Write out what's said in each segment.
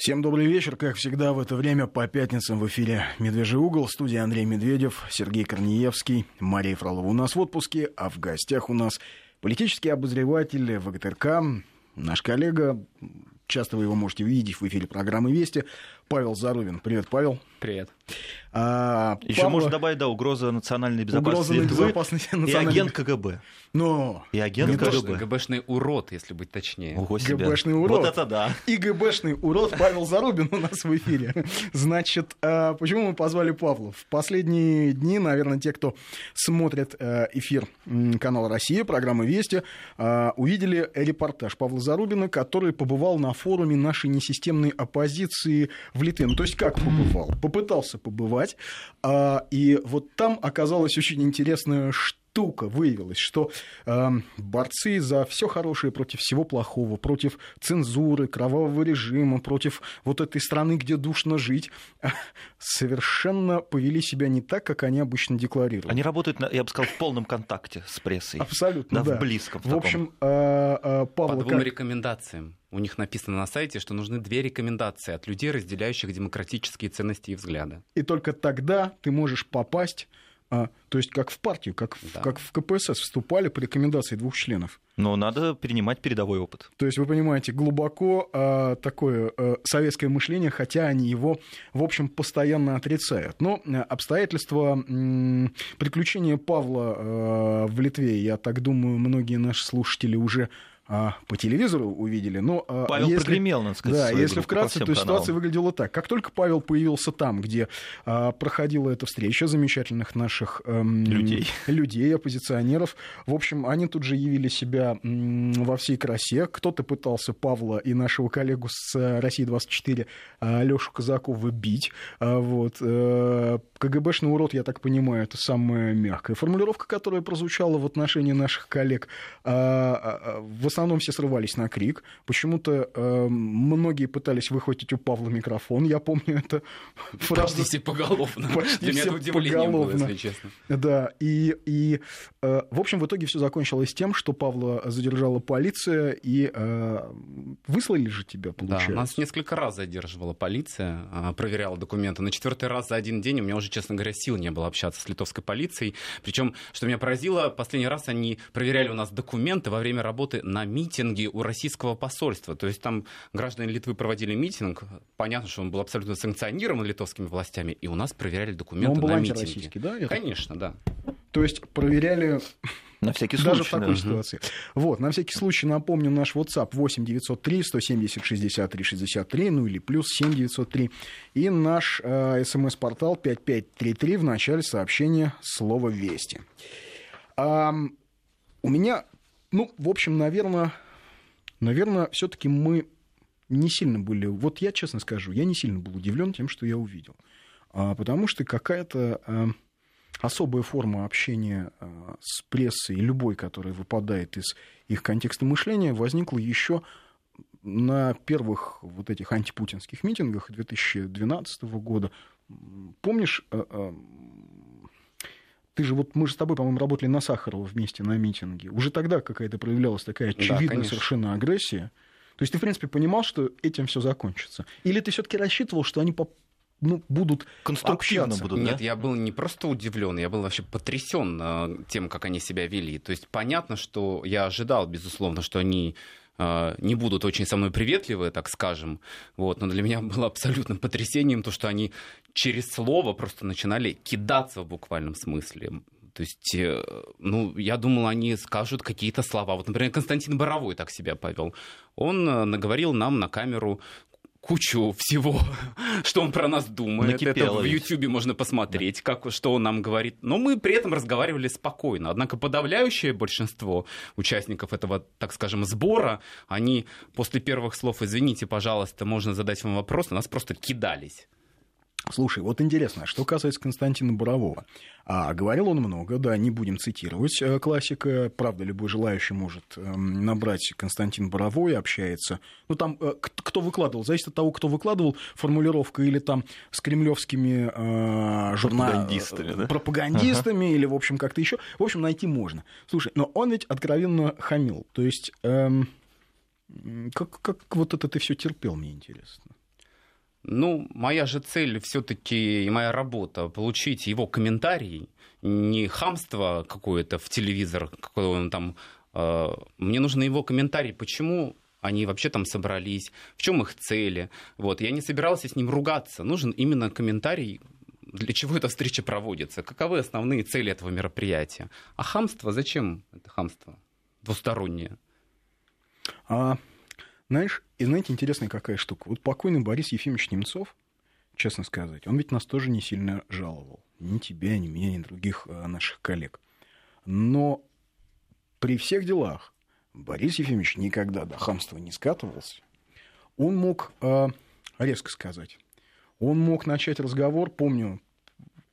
Всем добрый вечер. Как всегда, в это время по пятницам в эфире «Медвежий угол». Студия Андрей Медведев, Сергей Корнеевский, Мария Фролова у нас в отпуске, а в гостях у нас политический обозреватель ВГТРК, наш коллега, часто вы его можете видеть в эфире программы «Вести», Павел Зарубин. Привет, Павел. Привет. А, Еще Павла... можно добавить, да, угроза национальной безопасности угроза Литвы безопасности национальной... и агент КГБ. Но... И агент КГБ. ГБшный урод, если быть точнее. Ого себе. ГБшный урод. Вот это да. И ГБшный урод Павел Зарубин у нас в эфире. Значит, а, почему мы позвали Павла? В последние дни, наверное, те, кто смотрит э, эфир канала «Россия», программы «Вести», а, увидели репортаж Павла Зарубина, который побывал на форуме нашей несистемной оппозиции в Литве. Ну, то есть как побывал? Попытался побывать. А, и вот там оказалась очень интересная штука выявилась, что э, борцы за все хорошее против всего плохого, против цензуры, кровавого режима, против вот этой страны, где душно жить, совершенно повели себя не так, как они обычно декларируют. Они работают, я бы сказал, в полном контакте с прессой. Абсолютно, да. да. В близком. В, в общем, э, э, Павел, По двум как... рекомендациям. У них написано на сайте, что нужны две рекомендации от людей, разделяющих демократические ценности и взгляды. И только тогда ты можешь попасть а, то есть как в партию, как, да. в, как в КПСС вступали по рекомендации двух членов. Но надо перенимать передовой опыт. То есть вы понимаете, глубоко а, такое а, советское мышление, хотя они его, в общем, постоянно отрицают. Но а, обстоятельства приключения Павла а, в Литве, я так думаю, многие наши слушатели уже а, по телевизору увидели. Но, а, Павел если, прогремел, надо сказать. Да, если вкратце, то каналам. ситуация выглядела так. Как только Павел появился там, где а, проходила эта встреча замечательных наших эм, людей. людей, оппозиционеров, в общем, они тут же явили себя м, во всей красе. Кто-то пытался Павла и нашего коллегу с э, России-24 а, Лешу Казакова бить. А, вот. А, КГБшный урод, я так понимаю, это самая мягкая формулировка, которая прозвучала в отношении наших коллег. А, а, в основном все срывались на крик. Почему-то э, многие пытались выхватить у Павла микрофон. Я помню это фразу. Почти все поголовно. Почти все поголовно. Было, если честно. Да, и, и э, в общем, в итоге все закончилось тем, что Павла задержала полиция и э, выслали же тебя, получается. Да, нас несколько раз задерживала полиция, э, проверяла документы. На четвертый раз за один день у меня уже, честно говоря, сил не было общаться с литовской полицией. Причем, что меня поразило, последний раз они проверяли у нас документы во время работы на митинге у российского посольства. То есть там граждане Литвы проводили митинг. Понятно, что он был абсолютно санкционирован литовскими властями, и у нас проверяли документы Но он был на митинге. да? Это... Конечно, да. То есть проверяли на всякий случай. Даже в такой да. ситуации. Вот, на всякий случай напомню наш WhatsApp 8 903 170 63 63, ну или плюс 7 903. И наш э, смс-портал 5533 в начале сообщения слова «Вести». А, у меня ну, в общем, наверное, наверное, все-таки мы не сильно были. Вот я честно скажу, я не сильно был удивлен тем, что я увидел. А, потому что какая-то а, особая форма общения а, с прессой, любой, которая выпадает из их контекста мышления, возникла еще на первых вот этих антипутинских митингах 2012 года. Помнишь, ты же вот мы же с тобой, по-моему, работали на Сахарова вместе на митинге. Уже тогда какая-то проявлялась такая очевидная да, совершенно агрессия. То есть ты, в принципе, понимал, что этим все закончится. Или ты все-таки рассчитывал, что они по ну, будут конструктивно общаться. будут. Нет, я был не просто удивлен, я был вообще потрясен э, тем, как они себя вели. То есть понятно, что я ожидал, безусловно, что они не будут очень со мной приветливы, так скажем. Вот. Но для меня было абсолютным потрясением то, что они через слово просто начинали кидаться в буквальном смысле. То есть, э, ну, я думал, они скажут какие-то слова. Вот, например, Константин Боровой так себя повел. Он э, наговорил нам на камеру кучу всего, что он про нас думает. Накипело это в Ютьюбе можно посмотреть, да. как, что он нам говорит. Но мы при этом разговаривали спокойно. Однако подавляющее большинство участников этого, так скажем, сбора, они после первых слов «извините, пожалуйста, можно задать вам вопрос», на нас просто кидались. Слушай, вот интересно, что касается Константина Бурового. А, говорил он много, да, не будем цитировать э, классика. Правда, любой желающий может э, набрать Константин Боровой, общается. Ну, там, э, кто выкладывал, зависит от того, кто выкладывал формулировка, или там с кремлевскими э, журналами, пропагандистами, да? пропагандистами ага. или, в общем, как-то еще. В общем, найти можно. Слушай, но он ведь откровенно хамил. То есть, эм, как, как вот это ты все терпел, мне интересно. Ну, моя же цель все-таки и моя работа получить его комментарий, не хамство какое-то в телевизор, какое он там. Э, мне нужны его комментарий, почему они вообще там собрались, в чем их цели. Вот. Я не собирался с ним ругаться. Нужен именно комментарий, для чего эта встреча проводится, каковы основные цели этого мероприятия. А хамство, зачем это хамство двустороннее? А знаешь, и знаете, интересная какая штука. Вот покойный Борис Ефимович Немцов, честно сказать, он ведь нас тоже не сильно жаловал. Ни тебя, ни меня, ни других а, наших коллег. Но при всех делах Борис Ефимович никогда до хамства не скатывался. Он мог э, резко сказать. Он мог начать разговор, помню,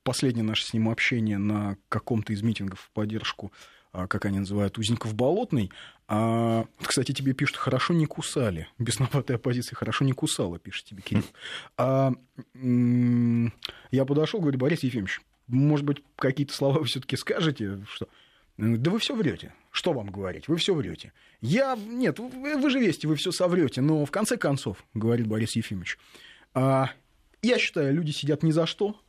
последнее наше с ним общение на каком-то из митингов в поддержку а, как они называют, узников болотной. А, кстати, тебе пишут, хорошо не кусали. Бесноватая оппозиция хорошо не кусала, пишет тебе Кирилл. А, я подошел, говорю, Борис Ефимович, может быть, какие-то слова вы все-таки скажете, что да вы все врете. Что вам говорить? Вы все врете. Я. Нет, вы, вы же вести, вы все соврете. Но в конце концов, говорит Борис Ефимович, а, я считаю, люди сидят ни за что,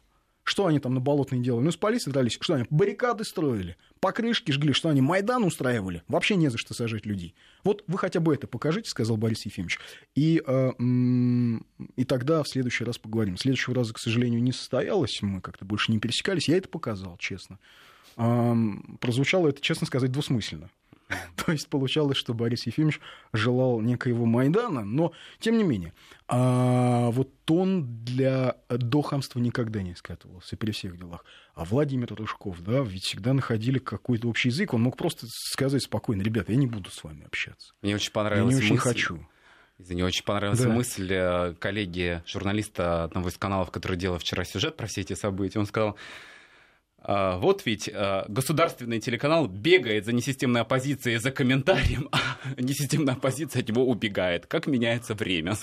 что они там на Болотной делали? Ну, с полицией дрались. Что они? Баррикады строили, покрышки жгли. Что они? Майдан устраивали? Вообще не за что сажать людей. Вот вы хотя бы это покажите, сказал Борис Ефимович. И, э, и тогда в следующий раз поговорим. Следующего раза, к сожалению, не состоялось. Мы как-то больше не пересекались. Я это показал, честно. Э, прозвучало это, честно сказать, двусмысленно. То есть получалось, что Борис Ефимович желал некоего Майдана, но тем не менее. А вот он для до хамства никогда не скатывался при всех делах. А Владимир Рыжков, да, ведь всегда находили какой-то общий язык. Он мог просто сказать спокойно, ребята, я не буду с вами общаться. Мне очень понравилась Я не очень мысль. хочу. Извини, очень понравилась да. мысль э, коллеги, журналиста одного из каналов, который делал вчера сюжет про все эти события. Он сказал, вот ведь а, государственный телеканал бегает за несистемной оппозицией за комментарием, а несистемная оппозиция от него убегает. Как меняется время?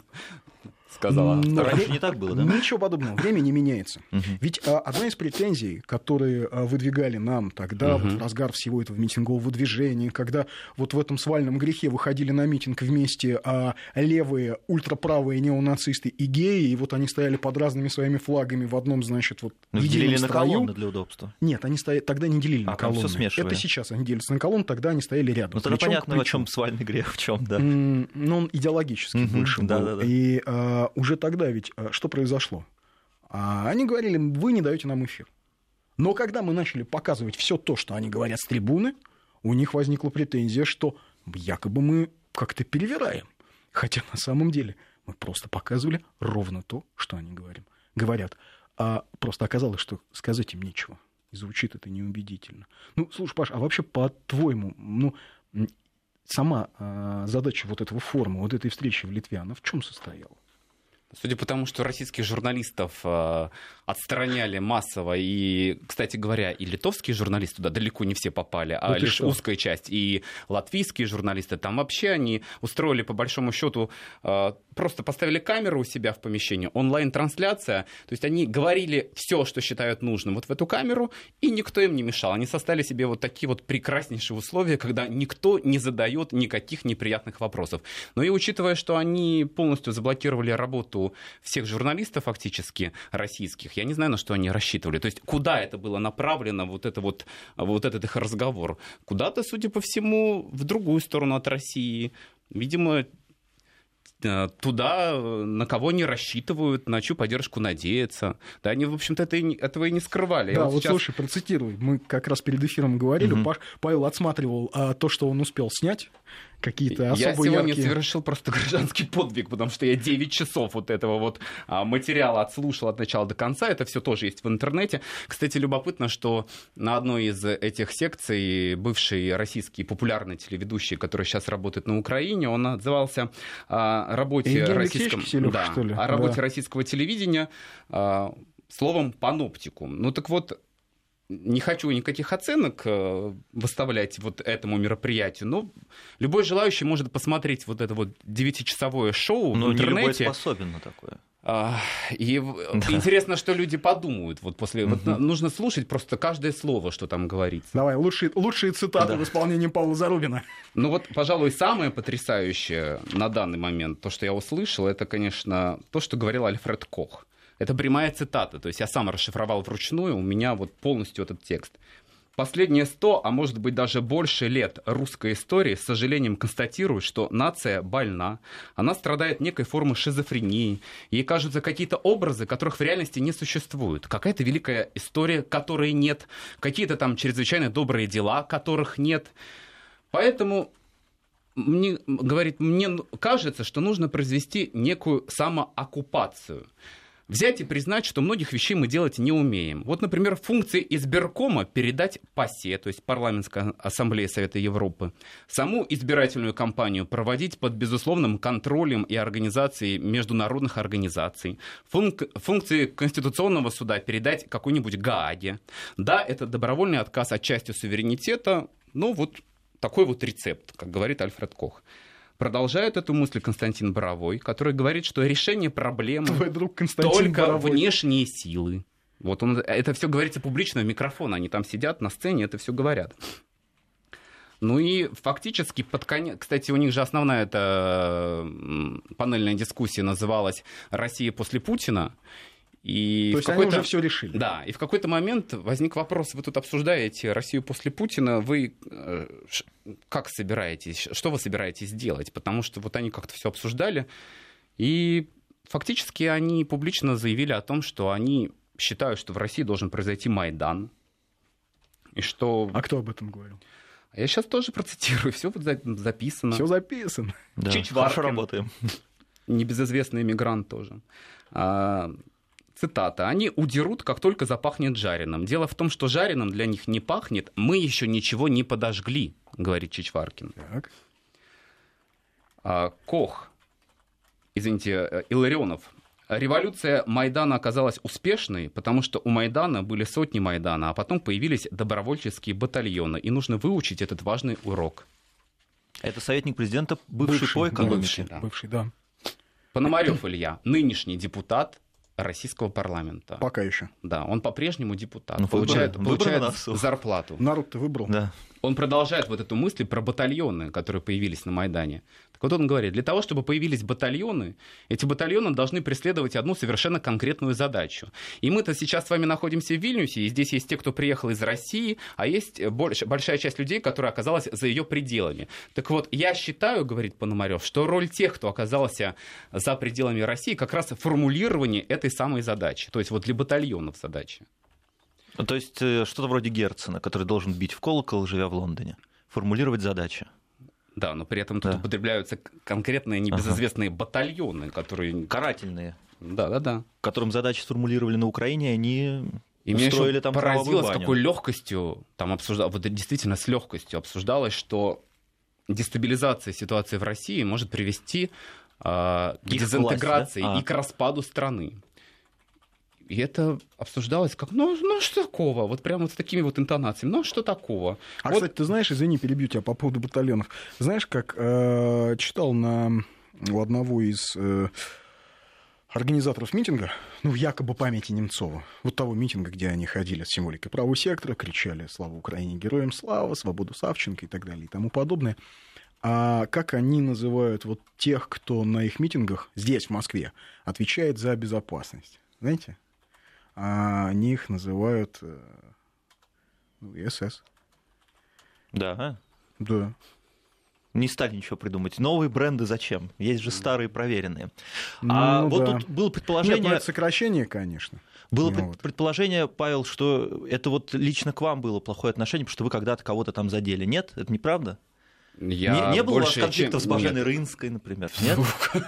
Сказала. Но раньше не так было, да? Ничего подобного. Время не меняется. Угу. Ведь а, одна из претензий, которые а, выдвигали нам тогда, угу. вот в разгар всего этого митингового движения, когда вот в этом свальном грехе выходили на митинг вместе а, левые, ультраправые неонацисты и геи, и вот они стояли под разными своими флагами в одном, значит, вот Но ну, делили на колонны для удобства. Нет, они стояли, тогда не делили а, на колонны. Это сейчас они делятся на колонны, тогда они стояли рядом. Ну тогда понятно, в чем свальный грех, в чем, да. Ну, он идеологически угу, больше да, был. Да, да. И а, уже тогда ведь а, что произошло? А, они говорили, вы не даете нам эфир. Но когда мы начали показывать все то, что они говорят с трибуны, у них возникла претензия, что якобы мы как-то перевираем. Хотя на самом деле мы просто показывали ровно то, что они говорим. говорят. А просто оказалось, что сказать им нечего. И звучит это неубедительно. Ну, слушай, Паш, а вообще, по-твоему, ну, сама э, задача вот этого форума, вот этой встречи в Литве, она в чем состояла? Судя по тому, что российских журналистов э, отстраняли массово, и, кстати говоря, и литовские журналисты туда далеко не все попали, а вот лишь что? узкая часть, и латвийские журналисты, там вообще они устроили, по большому счету, э, просто поставили камеру у себя в помещении, онлайн-трансляция, то есть они говорили все, что считают нужным вот в эту камеру, и никто им не мешал. Они составили себе вот такие вот прекраснейшие условия, когда никто не задает никаких неприятных вопросов. Но и учитывая, что они полностью заблокировали работу всех журналистов фактически российских, я не знаю, на что они рассчитывали. То есть куда это было направлено, вот, это вот, вот этот их разговор? Куда-то, судя по всему, в другую сторону от России. Видимо, Э, туда, на кого они рассчитывают, на чью поддержку надеются. Да, они, в общем-то, это этого и не скрывали. Да, вот, вот сейчас... слушай, процитируй. Мы как раз перед эфиром говорили, угу. Павел отсматривал а, то, что он успел снять, какие-то особо Я сегодня яркие... совершил просто гражданский подвиг, потому что я 9 часов вот этого вот а, материала отслушал от начала до конца. Это все тоже есть в интернете. Кстати, любопытно, что на одной из этих секций бывший российский популярный телеведущий, который сейчас работает на Украине, он отзывался о работе, Евгений российском... Киселев, да, что ли? о работе да. российского телевидения а, словом паноптикум. Ну так вот, не хочу никаких оценок э, выставлять вот этому мероприятию, но любой желающий может посмотреть вот это вот девятичасовое шоу но в интернете. не любой способен на такое. А, и да. интересно, что люди подумают. Вот после угу. вот нужно слушать просто каждое слово, что там говорится. Давай, лучшие, лучшие цитаты да. в исполнении Павла Зарубина. Ну вот, пожалуй, самое потрясающее на данный момент, то, что я услышал, это, конечно, то, что говорил Альфред Кох. Это прямая цитата, то есть я сам расшифровал вручную, у меня вот полностью этот текст. Последние сто, а может быть даже больше лет русской истории с сожалением констатируют, что нация больна, она страдает некой формой шизофрении, ей кажутся какие-то образы, которых в реальности не существует, какая-то великая история, которой нет, какие-то там чрезвычайно добрые дела, которых нет. Поэтому мне, говорит, мне кажется, что нужно произвести некую самооккупацию взять и признать, что многих вещей мы делать не умеем. Вот, например, функции избиркома передать ПАСЕ, то есть Парламентской ассамблее Совета Европы, саму избирательную кампанию проводить под безусловным контролем и организацией международных организаций, Функ- функции Конституционного суда передать какой-нибудь Гааге. Да, это добровольный отказ от части суверенитета, но вот такой вот рецепт, как говорит Альфред Кох. Продолжает эту мысль Константин Боровой, который говорит, что решение проблемы Твой друг Константин только Боровой. внешние силы. Вот он, это все говорится публично в микрофон, они там сидят на сцене, это все говорят. Ну и фактически под конец... Кстати, у них же основная эта панельная дискуссия называлась «Россия после Путина». И То есть они уже все решили. Да, и в какой-то момент возник вопрос, вы тут обсуждаете Россию после Путина, вы э, как собираетесь, что вы собираетесь делать? Потому что вот они как-то все обсуждали, и фактически они публично заявили о том, что они считают, что в России должен произойти Майдан, и что... А кто об этом говорил? Я сейчас тоже процитирую, все вот записано. Все записано. Да, Хорошо работаем. Небезызвестный иммигрант тоже. Цитата, они удерут, как только запахнет жареным. Дело в том, что жареным для них не пахнет, мы еще ничего не подожгли, говорит Чичваркин. Так. А, Кох, извините, э, Илларионов, Революция Майдана оказалась успешной, потому что у Майдана были сотни Майдана, а потом появились добровольческие батальоны, и нужно выучить этот важный урок. Это советник президента, бывший, бывший по экономике. Бывший, да. Бывший, да. Пономарев Илья, нынешний депутат, российского парламента. Пока еще. Да, он по-прежнему депутат. Ну, получает выбрал, получает выбрал зарплату. Народ-то выбрал. Да. Он продолжает вот эту мысль про батальоны, которые появились на Майдане. Так вот он говорит, для того, чтобы появились батальоны, эти батальоны должны преследовать одну совершенно конкретную задачу. И мы-то сейчас с вами находимся в Вильнюсе, и здесь есть те, кто приехал из России, а есть больш, большая часть людей, которая оказалась за ее пределами. Так вот, я считаю, говорит Пономарев, что роль тех, кто оказался за пределами России, как раз формулирование этой самой задачи. То есть вот для батальонов задачи. То есть э, что-то вроде Герцена, который должен бить в колокол, живя в Лондоне. Формулировать задачи. Да, но при этом тут да. употребляются конкретные небезызвестные ага. батальоны, которые... Карательные. Да, да, да. Которым задачи сформулировали на Украине, они и меня устроили там поразило, с какой легкостью там обсуждалось, вот действительно с легкостью обсуждалось, что дестабилизация ситуации в России может привести э, к дезинтеграции власть, да? а. и к распаду страны. И это обсуждалось как, ну, ну что такого? Вот прямо вот с такими вот интонациями. Ну, что такого? А, вот... кстати, ты знаешь, извини, перебью тебя по поводу батальонов. Знаешь, как э, читал на, у одного из э, организаторов митинга, ну, якобы памяти Немцова, вот того митинга, где они ходили с символикой правого сектора, кричали «Слава Украине! Героям слава! Свободу Савченко!» и так далее и тому подобное. А как они называют вот тех, кто на их митингах здесь, в Москве, отвечает за безопасность? Знаете? А они их называют э, ну, СС. Да. Да. Не стали ничего придумать. Новые бренды зачем? Есть же старые проверенные. Ну, а да. вот тут было предположение... Нет, ну, это сокращение, конечно. Было ну, пред, предположение, Павел, что это вот лично к вам было плохое отношение, потому что вы когда-то кого-то там задели. Нет? Это неправда? Я не, не было больше, у вас конфликтов чем... с Баженой Нет. Рынской, например? Нет?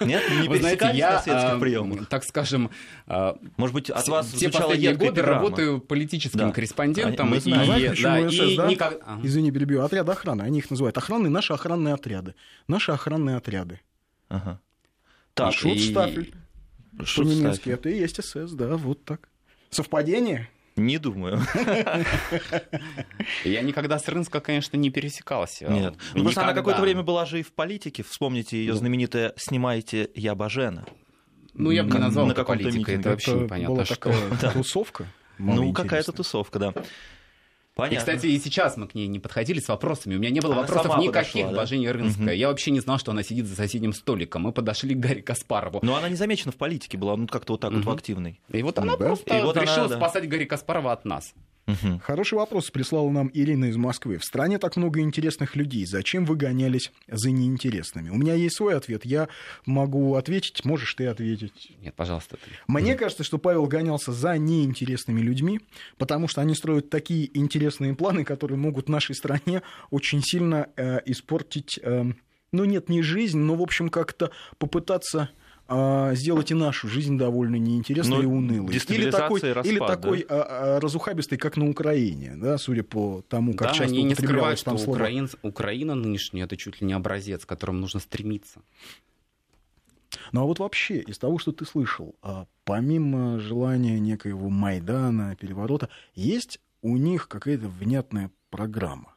Нет? Не Вы знаете, я, на светских а, приемах? Так скажем... А, Может быть, от вас Те последние годы работаю политическим да. корреспондентом. Мы знаем. И, почему да, СС, и да? Никак... Извини, перебью. Отряд охраны. Они их называют охранные, наши охранные отряды. Наши охранные отряды. Ага. Так, Шутстафель. По-немецки это и есть СС, да, вот так. Совпадение? Не думаю. Я никогда с Рынска, конечно, не пересекался. Нет. Ну, просто она какое-то время была же и в политике. Вспомните ее знаменитое «Снимайте я Бажена». Ну, я бы не назвал это политикой, это вообще непонятно. Была такая тусовка? Ну, какая-то тусовка, да. Понятно. И, кстати, и сейчас мы к ней не подходили с вопросами. У меня не было она вопросов никаких подошла, да? в Жене Рынская. Угу. Я вообще не знал, что она сидит за соседним столиком. Мы подошли к Гарри Каспарову. Но она не замечена в политике была, ну как-то вот так угу. вот в активной. И вот она ну, просто и вот решила она, спасать да. Гарри Каспарова от нас. Угу. Хороший вопрос прислала нам Ирина из Москвы. В стране так много интересных людей. Зачем вы гонялись за неинтересными? У меня есть свой ответ. Я могу ответить, можешь ты ответить. Нет, пожалуйста. Ты. Мне угу. кажется, что Павел гонялся за неинтересными людьми, потому что они строят такие интересные планы, которые могут нашей стране очень сильно э, испортить, э, ну нет, не жизнь, но, в общем, как-то попытаться а, сделать и нашу жизнь довольно неинтересной Но ну, и унылой. Или такой, распад, или такой да? а, разухабистый, как на Украине, да, судя по тому, как да, часто они не скрывают, что слово... Украин, Украина нынешняя это чуть ли не образец, к которому нужно стремиться. Ну а вот вообще, из того, что ты слышал, а, помимо желания некоего Майдана, переворота, есть у них какая-то внятная программа?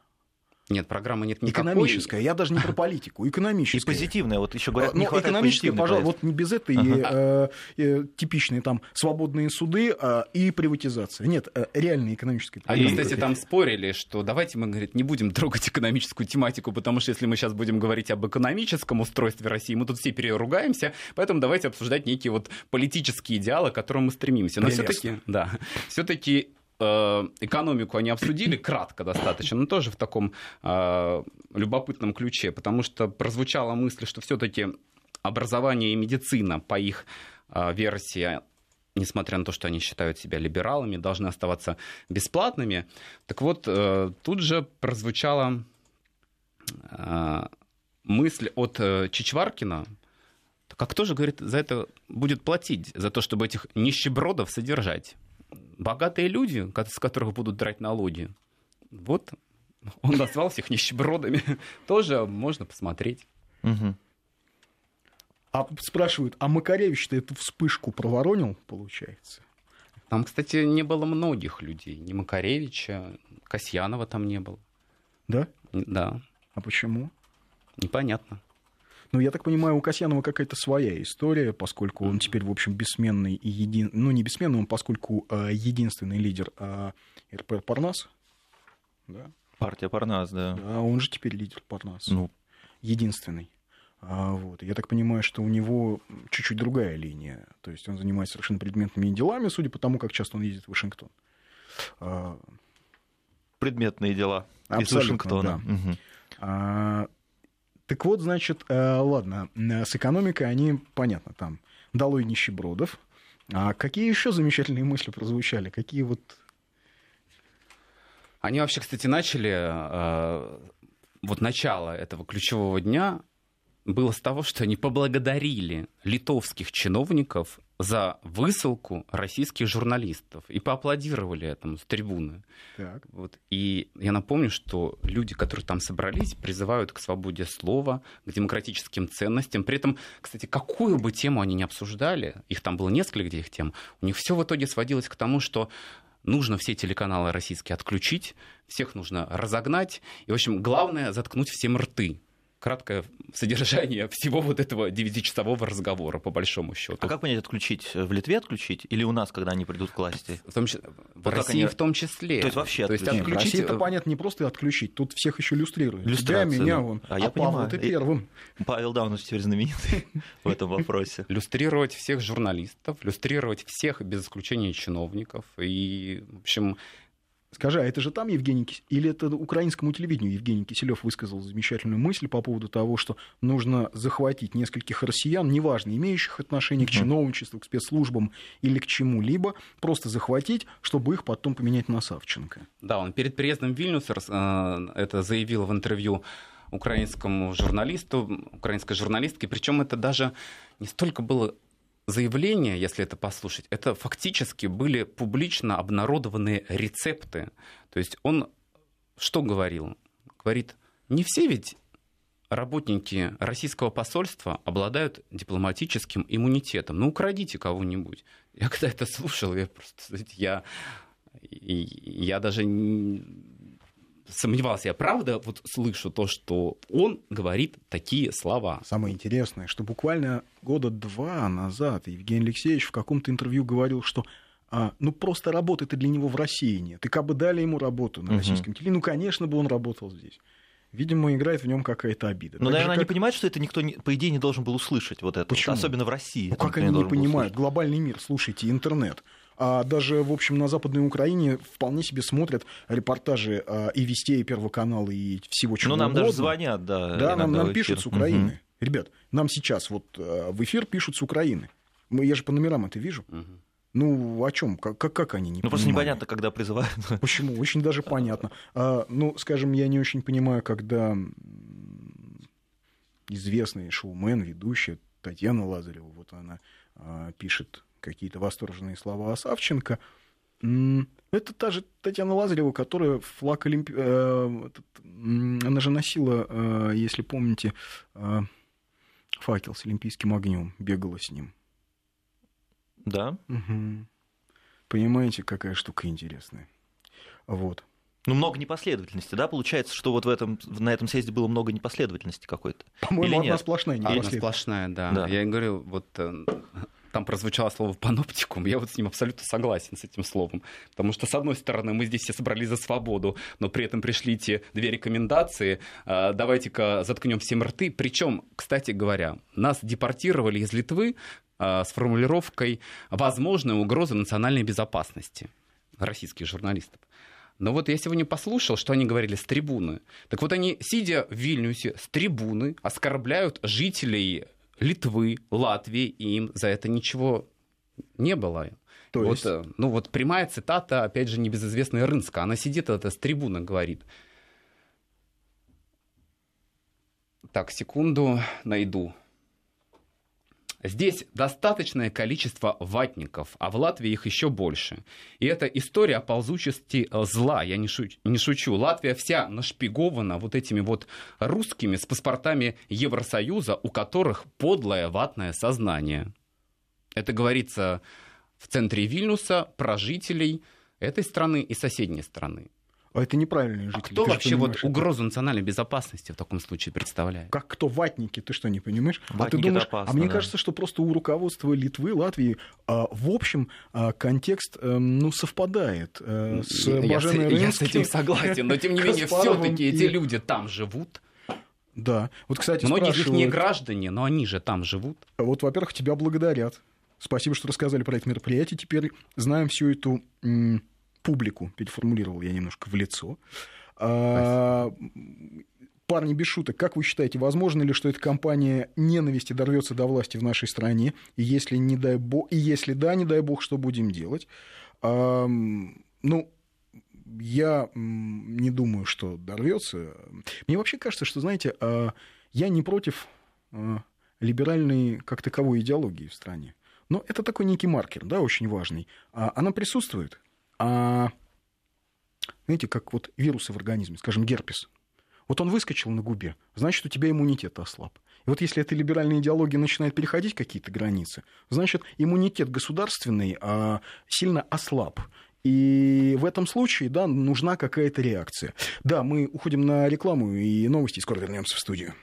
Нет, программы нет никакой. Экономическая, я даже не про политику, экономическая. И позитивная, вот еще говорят, не ну, экономическая, пожалуй, вот не без этой ага. э, э, типичные там свободные суды э, и приватизация. Нет, э, реальная экономическая политика. Они, кстати, там спорили, что давайте мы, говорит, не будем трогать экономическую тематику, потому что если мы сейчас будем говорить об экономическом устройстве России, мы тут все переругаемся, поэтому давайте обсуждать некие вот политические идеалы, к которым мы стремимся. Но все-таки, да, все-таки Э, экономику они обсудили кратко достаточно, но тоже в таком э, любопытном ключе, потому что прозвучала мысль, что все-таки образование и медицина по их э, версии несмотря на то, что они считают себя либералами, должны оставаться бесплатными. Так вот, тут же прозвучала мысль от Чичваркина, так а кто же, говорит, за это будет платить, за то, чтобы этих нищебродов содержать? Богатые люди, с которых будут драть налоги. Вот он назвал всех нищебродами. Тоже можно посмотреть. Угу. А спрашивают, а Макаревич-то эту вспышку проворонил, получается? Там, кстати, не было многих людей. Ни Макаревича, Касьянова там не было. Да? Да. А почему? Непонятно. Ну, я так понимаю, у Касьянова какая-то своя история, поскольку он теперь, в общем, бессменный и един... Ну, не бессменный, он поскольку э, единственный лидер э, РП Парнас. Да? Партия Парнас, да. Да, он же теперь лидер Парнас. Ну. Единственный. А, вот. Я так понимаю, что у него чуть-чуть другая линия. То есть он занимается совершенно предметными делами, судя по тому, как часто он ездит в Вашингтон. А... Предметные дела Абсолютно, из Вашингтона. Да. Угу. А, так вот, значит, э, ладно, э, с экономикой они, понятно, там, долой нищебродов. А какие еще замечательные мысли прозвучали? Какие вот... Они вообще, кстати, начали э, вот начало этого ключевого дня было с того, что они поблагодарили литовских чиновников за высылку российских журналистов и поаплодировали этому с трибуны. Так. Вот. И я напомню, что люди, которые там собрались, призывают к свободе слова, к демократическим ценностям. При этом, кстати, какую бы тему они ни обсуждали, их там было несколько где их тем, у них все в итоге сводилось к тому, что нужно все телеканалы российские отключить, всех нужно разогнать, и, в общем, главное заткнуть всем рты краткое содержание всего вот этого девятичасового разговора, по большому счету. А как понять, отключить? В Литве отключить? Или у нас, когда они придут к власти? В, том, числе, в вот России они... в том числе. То есть вообще То есть отключить? В России это понятно не просто отключить, тут всех еще люстрируют. Тебя, меня, вон. А, а я Павел, ты первым. Павел, да, он теперь знаменитый в этом вопросе. Люстрировать всех журналистов, люстрировать всех без исключения чиновников. И, в общем, Скажи, а это же там Евгений Кис... или это украинскому телевидению Евгений Киселев высказал замечательную мысль по поводу того, что нужно захватить нескольких россиян, неважно, имеющих отношение к чиновничеству, к спецслужбам или к чему-либо, просто захватить, чтобы их потом поменять на Савченко. Да, он перед приездом в Вильнюс э, это заявил в интервью украинскому журналисту, украинской журналистке, причем это даже не столько было заявление, если это послушать, это фактически были публично обнародованные рецепты. То есть он что говорил? Говорит, не все ведь работники российского посольства обладают дипломатическим иммунитетом. Ну, украдите кого-нибудь. Я когда это слушал, я просто, я, я даже сомневался, я правда вот слышу то, что он говорит такие слова. Самое интересное, что буквально года два назад Евгений Алексеевич в каком-то интервью говорил, что а, ну просто работы-то для него в России нет. И как бы дали ему работу на российском телевидении, ну, конечно бы он работал здесь. Видимо, играет в нем какая-то обида. Но, так наверное, же, как... они понимают, что это никто, по идее, не должен был услышать вот это. Почему? Особенно в России. Ну, как они не понимают? Глобальный мир, слушайте, интернет. А даже, в общем, на Западной Украине вполне себе смотрят репортажи а, и Вестей, и Первого канала, и всего чего Ну, нам угодно. даже звонят, да. Да, нам, нам пишут с Украины. Угу. Ребят, нам сейчас вот а, в эфир пишут с Украины. Я же по номерам это вижу. Угу. Ну, о чем? Как, как они не Ну, просто непонятно, когда призывают. Почему? Очень даже понятно. А, ну, скажем, я не очень понимаю, когда известный шоумен, ведущая Татьяна Лазарева, вот она а, пишет какие-то восторженные слова о Савченко. Это та же Татьяна Лазарева, которая флаг Олимпи... Э, она же носила, э, если помните, э, факел с олимпийским огнем, бегала с ним. Да. Угу. Понимаете, какая штука интересная. Вот. Ну, много непоследовательности, да? Получается, что вот в этом, на этом съезде было много непоследовательности какой-то. По-моему, одна сплошная непоследовательность. Одна сплошная, да. да. Я говорю, вот там прозвучало слово паноптикум, я вот с ним абсолютно согласен, с этим словом. Потому что, с одной стороны, мы здесь все собрались за свободу, но при этом пришли те две рекомендации, а, давайте-ка заткнем всем рты. Причем, кстати говоря, нас депортировали из Литвы а, с формулировкой «возможная угроза национальной безопасности» российских журналистов. Но вот я сегодня послушал, что они говорили с трибуны. Так вот они, сидя в Вильнюсе с трибуны, оскорбляют жителей Литвы, Латвии, и им за это ничего не было. То вот, есть... Э, ну вот прямая цитата, опять же, небезызвестная Рынска. Она сидит, это с трибуны говорит. Так, секунду, найду. Здесь достаточное количество ватников, а в Латвии их еще больше. И это история о ползучести э, зла, я не шучу, не шучу. Латвия вся нашпигована вот этими вот русскими с паспортами Евросоюза, у которых подлое ватное сознание. Это говорится в центре Вильнюса про жителей этой страны и соседней страны. А это неправильные жители. А кто ты вообще вот угрозу национальной безопасности в таком случае представляет? Как кто ватники? Ты что, не понимаешь? Ватники а ты думаешь, опасно, а мне да. кажется, что просто у руководства Литвы, Латвии, а, в общем, а, контекст а, ну, совпадает а, с я, Баженой я, с этим согласен, но тем не менее, все-таки эти люди там живут. Да. Вот, кстати, Многие из них не граждане, но они же там живут. Вот, во-первых, тебя благодарят. Спасибо, что рассказали про это мероприятие. Теперь знаем всю эту публику, переформулировал я немножко в лицо. А, парни, без шуток, как вы считаете, возможно ли, что эта кампания ненависти дорвется до власти в нашей стране? И если, не дай бог, и если да, не дай бог, что будем делать? А, ну, я не думаю, что дорвется. Мне вообще кажется, что, знаете, а, я не против а, либеральной как таковой идеологии в стране. Но это такой некий маркер, да, очень важный. Она присутствует. А, знаете, как вот вирусы в организме, скажем, герпес. Вот он выскочил на губе, значит, у тебя иммунитет ослаб. И вот если эта либеральная идеология начинает переходить какие-то границы, значит, иммунитет государственный а, сильно ослаб. И в этом случае, да, нужна какая-то реакция. Да, мы уходим на рекламу и новости, и скоро вернемся в студию.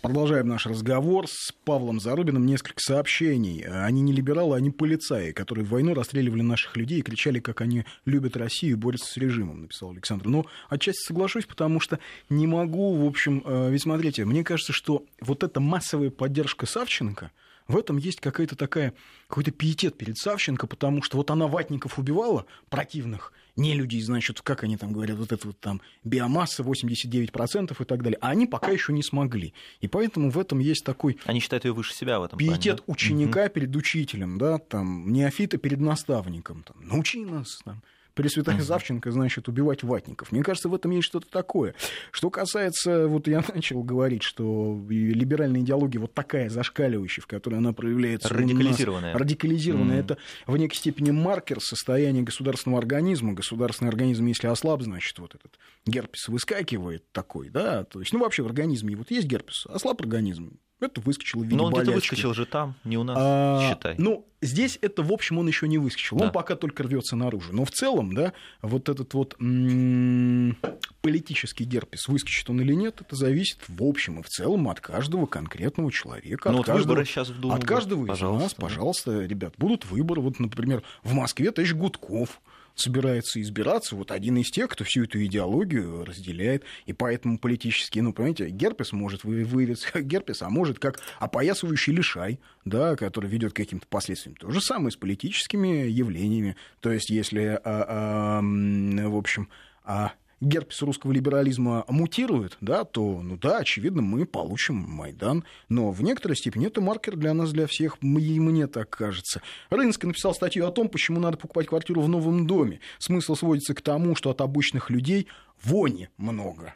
Продолжаем наш разговор с Павлом Зарубиным. Несколько сообщений. Они не либералы, они полицаи, которые в войну расстреливали наших людей и кричали, как они любят Россию и борются с режимом, написал Александр. Но отчасти соглашусь, потому что не могу, в общем, э, ведь смотрите, мне кажется, что вот эта массовая поддержка Савченко – в этом есть какая-то такая, какой-то пиетет перед Савченко, потому что вот она ватников убивала, противных, не людей, значит, как они там говорят, вот это вот там биомасса 89% и так далее, а они пока еще не смогли. И поэтому в этом есть такой... Они считают ее выше себя в этом Пиетет плане, да? ученика угу. перед учителем, да, там, неофита перед наставником, там, научи нас, там, Пресвятая Завченко, значит, убивать ватников. Мне кажется, в этом есть что-то такое. Что касается, вот я начал говорить, что либеральная идеология вот такая зашкаливающая, в которой она проявляется радикализированная. Нас, радикализированная. Mm. Это в некой степени маркер состояния государственного организма. Государственный организм, если ослаб, значит, вот этот герпес выскакивает такой, да, то есть, ну, вообще в организме вот есть герпес, ослаб организм, Это выскочило в виде Но он где-то выскочил же там, не у нас, а, считай. Ну, здесь это, в общем, он еще не выскочил. Да. Он пока только рвется наружу. Но в целом, да, вот этот вот м- политический герпес, выскочит он или нет, это зависит в общем и в целом от каждого конкретного человека. Ну, от вот каждого, выборы сейчас в Думу. От каждого пожалуйста. из нас, пожалуйста, ребят, будут выборы. Вот, например, в Москве товарищ Гудков собирается избираться, вот один из тех, кто всю эту идеологию разделяет, и поэтому политический, ну, понимаете, герпес может выявиться как герпес, а может как опоясывающий лишай, да, который ведет к каким-то последствиям. То же самое с политическими явлениями. То есть, если, а, а, в общем, а герпес русского либерализма мутирует, да, то, ну да, очевидно, мы получим Майдан. Но в некоторой степени это маркер для нас, для всех, и мне так кажется. Рынский написал статью о том, почему надо покупать квартиру в новом доме. Смысл сводится к тому, что от обычных людей вони много.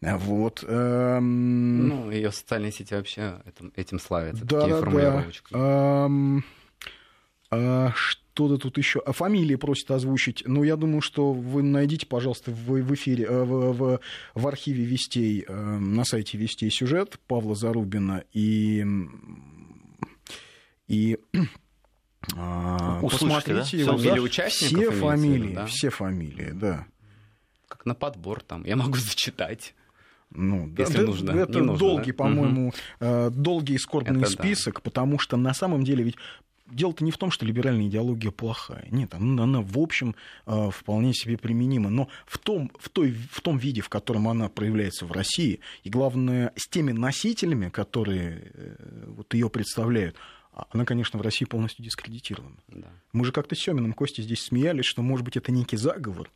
Вот. Эм... Ну, ее социальные сети вообще этим, этим славятся. Да, такие да, формулировочки. Да. Эм... А, что-то тут еще. А фамилии просят озвучить. Ну, я думаю, что вы найдите, пожалуйста, в, в эфире, э, в, в, в архиве Вестей, э, на сайте Вестей сюжет Павла Зарубина и... и а, посмотрите да? его, да? участников все фамилии, да? все фамилии, да. Как на подбор там, я могу зачитать. Ну, если да, нужно. Это нужно, долгий, да? по-моему, угу. долгий и скорбный это список, да. потому что на самом деле ведь дело-то не в том, что либеральная идеология плохая. Нет, она, она в общем э, вполне себе применима. Но в том, в, той, в том виде, в котором она проявляется в России, и главное, с теми носителями, которые э, вот ее представляют, а она, конечно, в России полностью дискредитирована. Да. Мы же как-то с Семиным Костей здесь смеялись, что, может быть, это некий заговор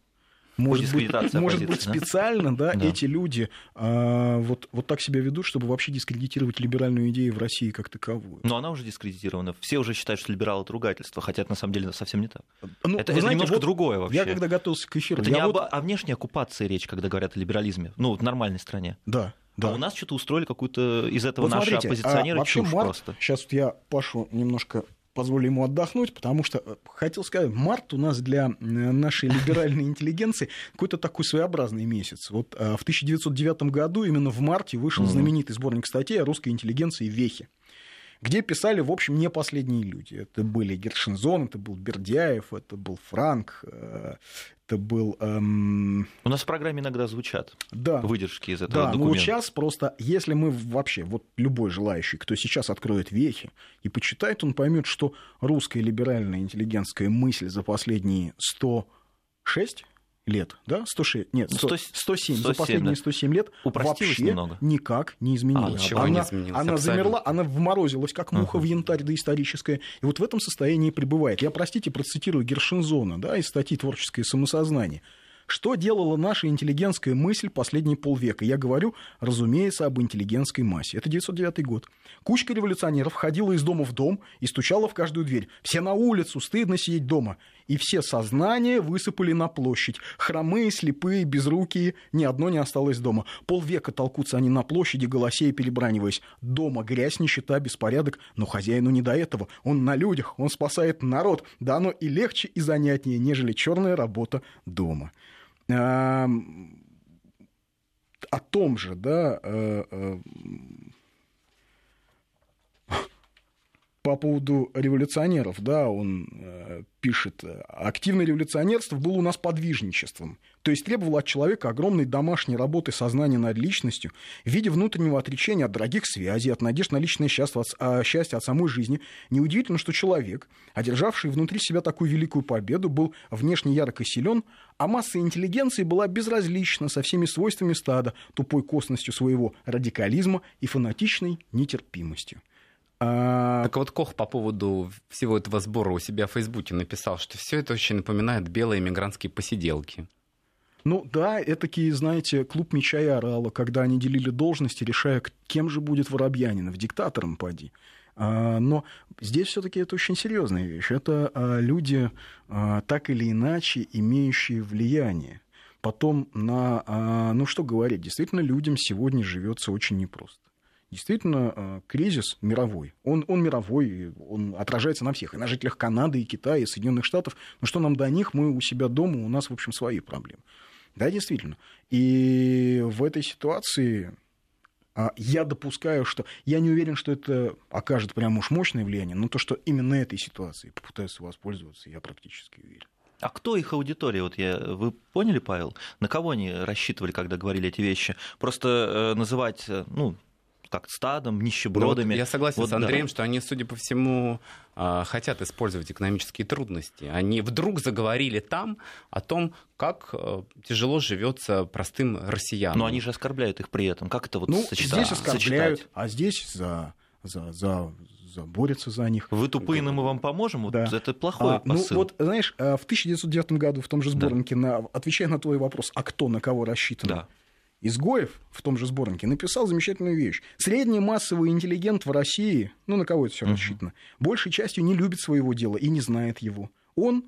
может быть, может быть специально да, да. эти люди а, вот, вот так себя ведут, чтобы вообще дискредитировать либеральную идею в России как таковую. Но она уже дискредитирована. Все уже считают, что либералы это ругательство, хотя это на самом деле совсем не так. Ну, это, это знаете, немножко вот другое вообще. Я когда готовился к эфиру... Это не вот... об, о внешней оккупации речь, когда говорят о либерализме. Ну, в нормальной стране. Да. Да. А у нас что-то устроили какую-то из этого вот наши смотрите, оппозиционеры а, вообще март, просто. Сейчас вот я Пашу немножко позволю ему отдохнуть, потому что, э, хотел сказать, март у нас для э, нашей либеральной интеллигенции какой-то такой своеобразный месяц. Вот э, в 1909 году именно в марте вышел знаменитый сборник статей о русской интеллигенции «Вехи» где писали, в общем, не последние люди. Это были Гершинзон, это был Бердяев, это был Франк, это был... Эм... У нас в программе иногда звучат да. выдержки из этого да, документа. Да, ну сейчас просто, если мы вообще, вот любой желающий, кто сейчас откроет вехи и почитает, он поймет, что русская либеральная интеллигентская мысль за последние 106 лет, да, 106, нет, 100, 107, 107 за последние 107 лет вообще немного. никак не изменилась. А, она, не она замерла, она вморозилась, как муха uh-huh. в янтарь доисторическая, и вот в этом состоянии пребывает. Я, простите, процитирую Гершинзона, да, из статьи «Творческое самосознание». Что делала наша интеллигентская мысль последние полвека? Я говорю, разумеется, об интеллигентской массе. Это 909 год. Кучка революционеров ходила из дома в дом и стучала в каждую дверь. Все на улицу, стыдно сидеть дома. И все сознания высыпали на площадь. Хромые, слепые, безрукие, ни одно не осталось дома. Полвека толкутся они на площади, голосея перебраниваясь. Дома грязь, нищета, беспорядок, но хозяину не до этого. Он на людях, он спасает народ. Да оно и легче, и занятнее, нежели черная работа дома о том же, да, э, э, по поводу революционеров, да, он э, пишет, активное революционерство было у нас подвижничеством, то есть требовало от человека огромной домашней работы сознания над личностью в виде внутреннего отречения от дорогих связей, от надежд на личное счастье, от, а, счастье от самой жизни. Неудивительно, что человек, одержавший внутри себя такую великую победу, был внешне ярок и силен, а масса интеллигенции была безразлична со всеми свойствами стада, тупой косностью своего радикализма и фанатичной нетерпимостью. А... Так вот Кох по поводу всего этого сбора у себя в Фейсбуке написал, что все это очень напоминает белые мигрантские посиделки. Ну да, это такие, знаете, клуб меча и орала, когда они делили должности, решая, кем же будет Воробьянинов, диктатором поди. А, но здесь все-таки это очень серьезная вещь. Это а, люди, так или иначе, имеющие влияние. Потом на, ну что говорить, действительно людям сегодня живется очень непросто действительно э, кризис мировой. Он, он мировой, он отражается на всех, и на жителях Канады, и Китая, и Соединенных Штатов. Но что нам до них, мы у себя дома, у нас, в общем, свои проблемы. Да, действительно. И в этой ситуации А я допускаю, что... Я не уверен, что это окажет прям уж мощное влияние, но то, что именно этой ситуацией попытаются воспользоваться, я практически уверен. А кто их аудитория? Вот я, вы поняли, Павел? На кого они рассчитывали, когда говорили эти вещи? Просто э, называть, э, ну, как стадом, нищебродами. Ну, вот я согласен вот, с Андреем, да. что они, судя по всему, а, хотят использовать экономические трудности. Они вдруг заговорили там о том, как э, тяжело живется простым россиянам. Но они же оскорбляют их при этом. Как это вот ну, сочетать? Здесь оскорбляют, сочетать? а здесь за, за, за за, борются за них. Вы тупые, но мы вам поможем? Вот да. Это плохой а, посыл. Ну, вот, знаешь, а, в 1909 году в том же сборнике, да. на, отвечая на твой вопрос, а кто на кого рассчитан, да. Изгоев в том же сборнике написал замечательную вещь. Средний массовый интеллигент в России, ну на кого это все uh-huh. рассчитано, большей частью не любит своего дела и не знает его. Он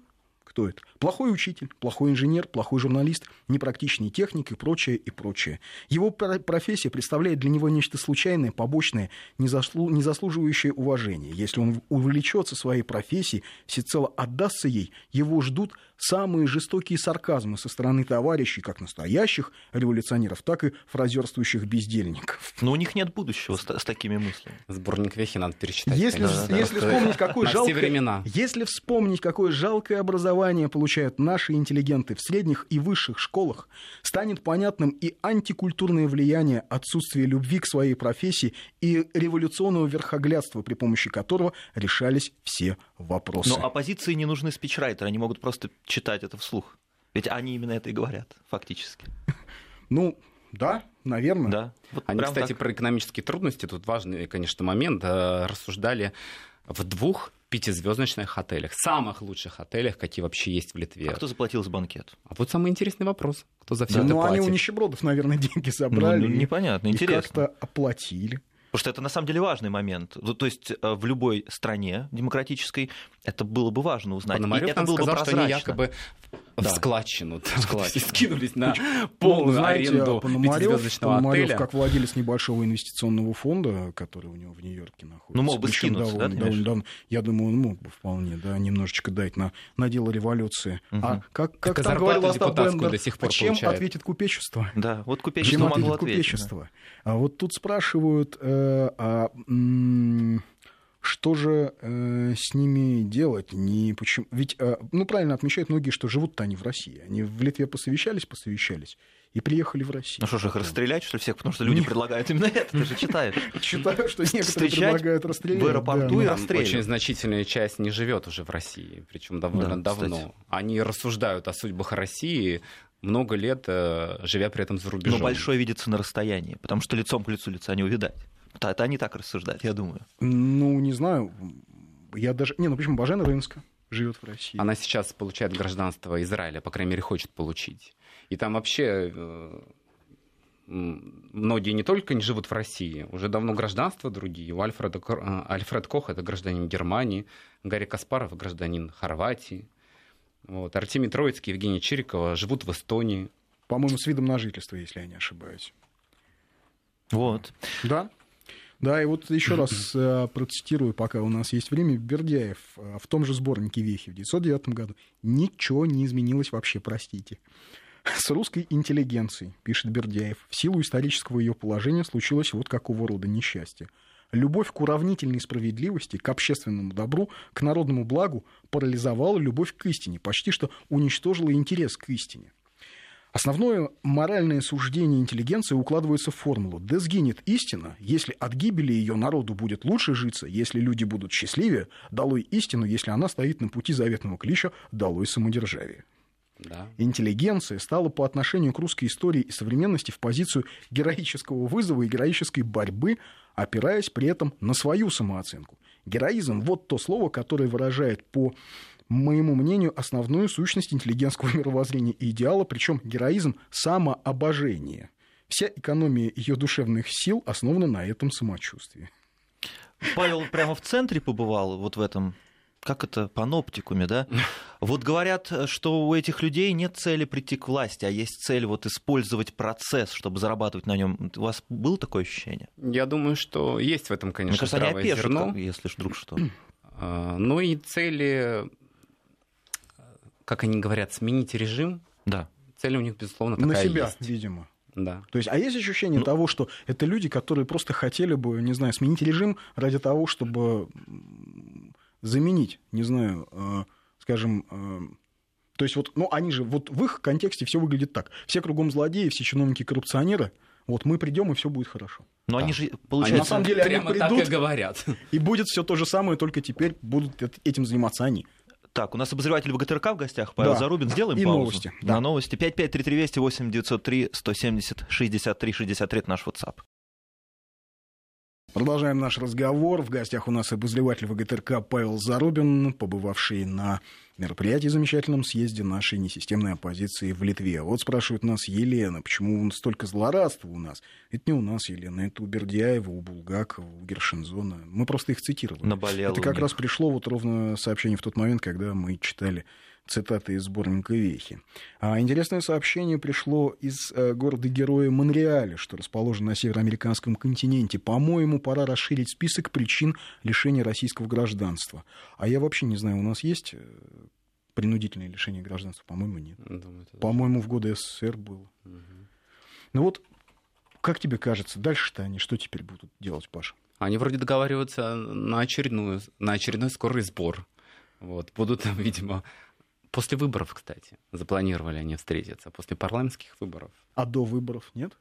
кто это? Плохой учитель, плохой инженер, плохой журналист, непрактичный техник и прочее, и прочее. Его профессия представляет для него нечто случайное, побочное, не, заслу... не заслуживающее уважения. Если он увлечется своей профессией, всецело отдастся ей, его ждут самые жестокие сарказмы со стороны товарищей, как настоящих революционеров, так и фразерствующих бездельников. Но у них нет будущего с, с такими мыслями. Сборник Вехи надо перечитать. Если, да, если, да, вспомнить, какое жалкое, если вспомнить, какое жалкое образование получают наши интеллигенты в средних и высших школах, станет понятным и антикультурное влияние отсутствия любви к своей профессии и революционного верхоглядства, при помощи которого решались все вопросы. Но оппозиции не нужны спичрайтеры, они могут просто читать это вслух. Ведь они именно это и говорят, фактически. Ну, да, наверное. Да. Вот Они, кстати, так. про экономические трудности, тут важный, конечно, момент, э, рассуждали в двух пятизвездочных отелях, самых лучших отелях, какие вообще есть в Литве. А кто заплатил за банкет? А вот самый интересный вопрос. Кто за все да, это ну, платит? они у нищебродов, наверное, деньги забрали. Ну, непонятно, интересно. как-то оплатили. Потому что это на самом деле важный момент. То есть э, в любой стране демократической это было бы важно узнать. Пономарёв и это было сказал, бы прозрачно. что они якобы да. в складчину, скинулись на полную ну, аренду пятизвездочного отеля. как владелец небольшого инвестиционного фонда, который у него в Нью-Йорке находится. Ну, мог бы скинуться, довольно, да, довольно, довольно, Я думаю, он мог бы вполне, да, немножечко дать на, на дело революции. Угу. А как, как так там говорил Остап Бендер, до сих пор а чем получает. ответит купечество? Да, вот купечество чем могло ответить. Купечество? Да. А вот тут спрашивают, э, а, м- что же э, с ними делать? Не почему... Ведь, э, ну, правильно отмечают многие, что живут-то они в России. Они в Литве посовещались, посовещались и приехали в Россию. Ну что же, их расстрелять, что ли, всех? Потому что люди Нет. предлагают именно это, ты же читаешь. Читаю, что некоторые предлагают расстрелять. в аэропорту и расстрелять. Очень значительная часть не живет уже в России, причем довольно давно. Они рассуждают о судьбах России много лет, э, живя при этом за рубежом. Но большой видится на расстоянии, потому что лицом к лицу лица не увидать. Это они так рассуждают, я думаю. Ну, не знаю. Я даже... Не, ну почему? Бажена Рынска живет в России. Она сейчас получает гражданство Израиля, по крайней мере, хочет получить. И там вообще э, многие не только не живут в России, уже давно гражданства другие. У Альфреда, э, Альфред Кох это гражданин Германии, Гарри Каспаров гражданин Хорватии. Вот. Артемий Троицкий, Евгений Чирикова живут в Эстонии. По-моему, с видом на жительство, если я не ошибаюсь. Вот. Да. Да, и вот еще раз э, процитирую, пока у нас есть время, Бердяев э, в том же сборнике «Вехи» в 1909 году. Ничего не изменилось вообще, простите. С русской интеллигенцией, пишет Бердяев, в силу исторического ее положения случилось вот какого рода несчастье. Любовь к уравнительной справедливости, к общественному добру, к народному благу парализовала любовь к истине, почти что уничтожила интерес к истине. Основное моральное суждение интеллигенции укладывается в формулу «Да сгинет истина, если от гибели ее народу будет лучше житься, если люди будут счастливее, долой истину, если она стоит на пути заветного клича, долой самодержавие». Да. Интеллигенция стала по отношению к русской истории и современности в позицию героического вызова и героической борьбы, опираясь при этом на свою самооценку. Героизм – вот то слово, которое выражает по моему мнению, основную сущность интеллигентского мировоззрения и идеала, причем героизм – самообожение. Вся экономия ее душевных сил основана на этом самочувствии. Павел прямо в центре побывал, вот в этом как это, паноптикуме, да? Вот говорят, что у этих людей нет цели прийти к власти, а есть цель вот использовать процесс, чтобы зарабатывать на нем. У вас было такое ощущение? Я думаю, что есть в этом, конечно, Мне кажется, они опешат, зерно. если вдруг что. Но и цели как они говорят, сменить режим. Да. Цель у них, безусловно, такая На себя, есть. видимо. Да. То есть, а есть ощущение Ну- того, что это люди, которые просто хотели бы, не знаю, сменить режим ради того, чтобы заменить, не знаю, э, скажем, э, то есть вот, ну, они же, вот в их контексте все выглядит так. Все кругом злодеи, все чиновники-коррупционеры, вот мы придем, и все будет хорошо. Но Да. они же, на получается, самом деле, они Прямо так придут- и говорят. И будет все то же самое, только теперь будут эт- этим заниматься они. Так, у нас обозреватель ВГТРК в гостях, Павел Да. Зарубин. Сделаем И паузу. новости, да. На новости. 5533 Вести, 8 903 170 63 63 это наш WhatsApp. Продолжаем наш разговор. В гостях у нас обозреватель ВГТРК Павел Зарубин, побывавший на мероприятии замечательном съезде нашей несистемной оппозиции в Литве. Вот спрашивает нас Елена, почему столько злорадства у нас? Это не у нас, Елена, это у Бердяева, у Булгакова, у Гершинзона. Мы просто их цитировали. Наболело это как раз пришло вот ровно сообщение в тот момент, когда мы читали цитаты из сборника Вехи. А интересное сообщение пришло из э, города-героя Монреаля, что расположен на североамериканском континенте. По-моему, пора расширить список причин лишения российского гражданства. А я вообще не знаю, у нас есть э, принудительное лишение гражданства? По-моему, нет. Думаю, По-моему, в годы СССР было. Мгм. Ну вот, как тебе кажется, дальше-то они что теперь будут делать, Паша? Они вроде договариваются на, очередную, на очередной скорый сбор. Вот. Будут там, видимо, после выборов, кстати, запланировали они встретиться. После парламентских выборов. А до выборов нет?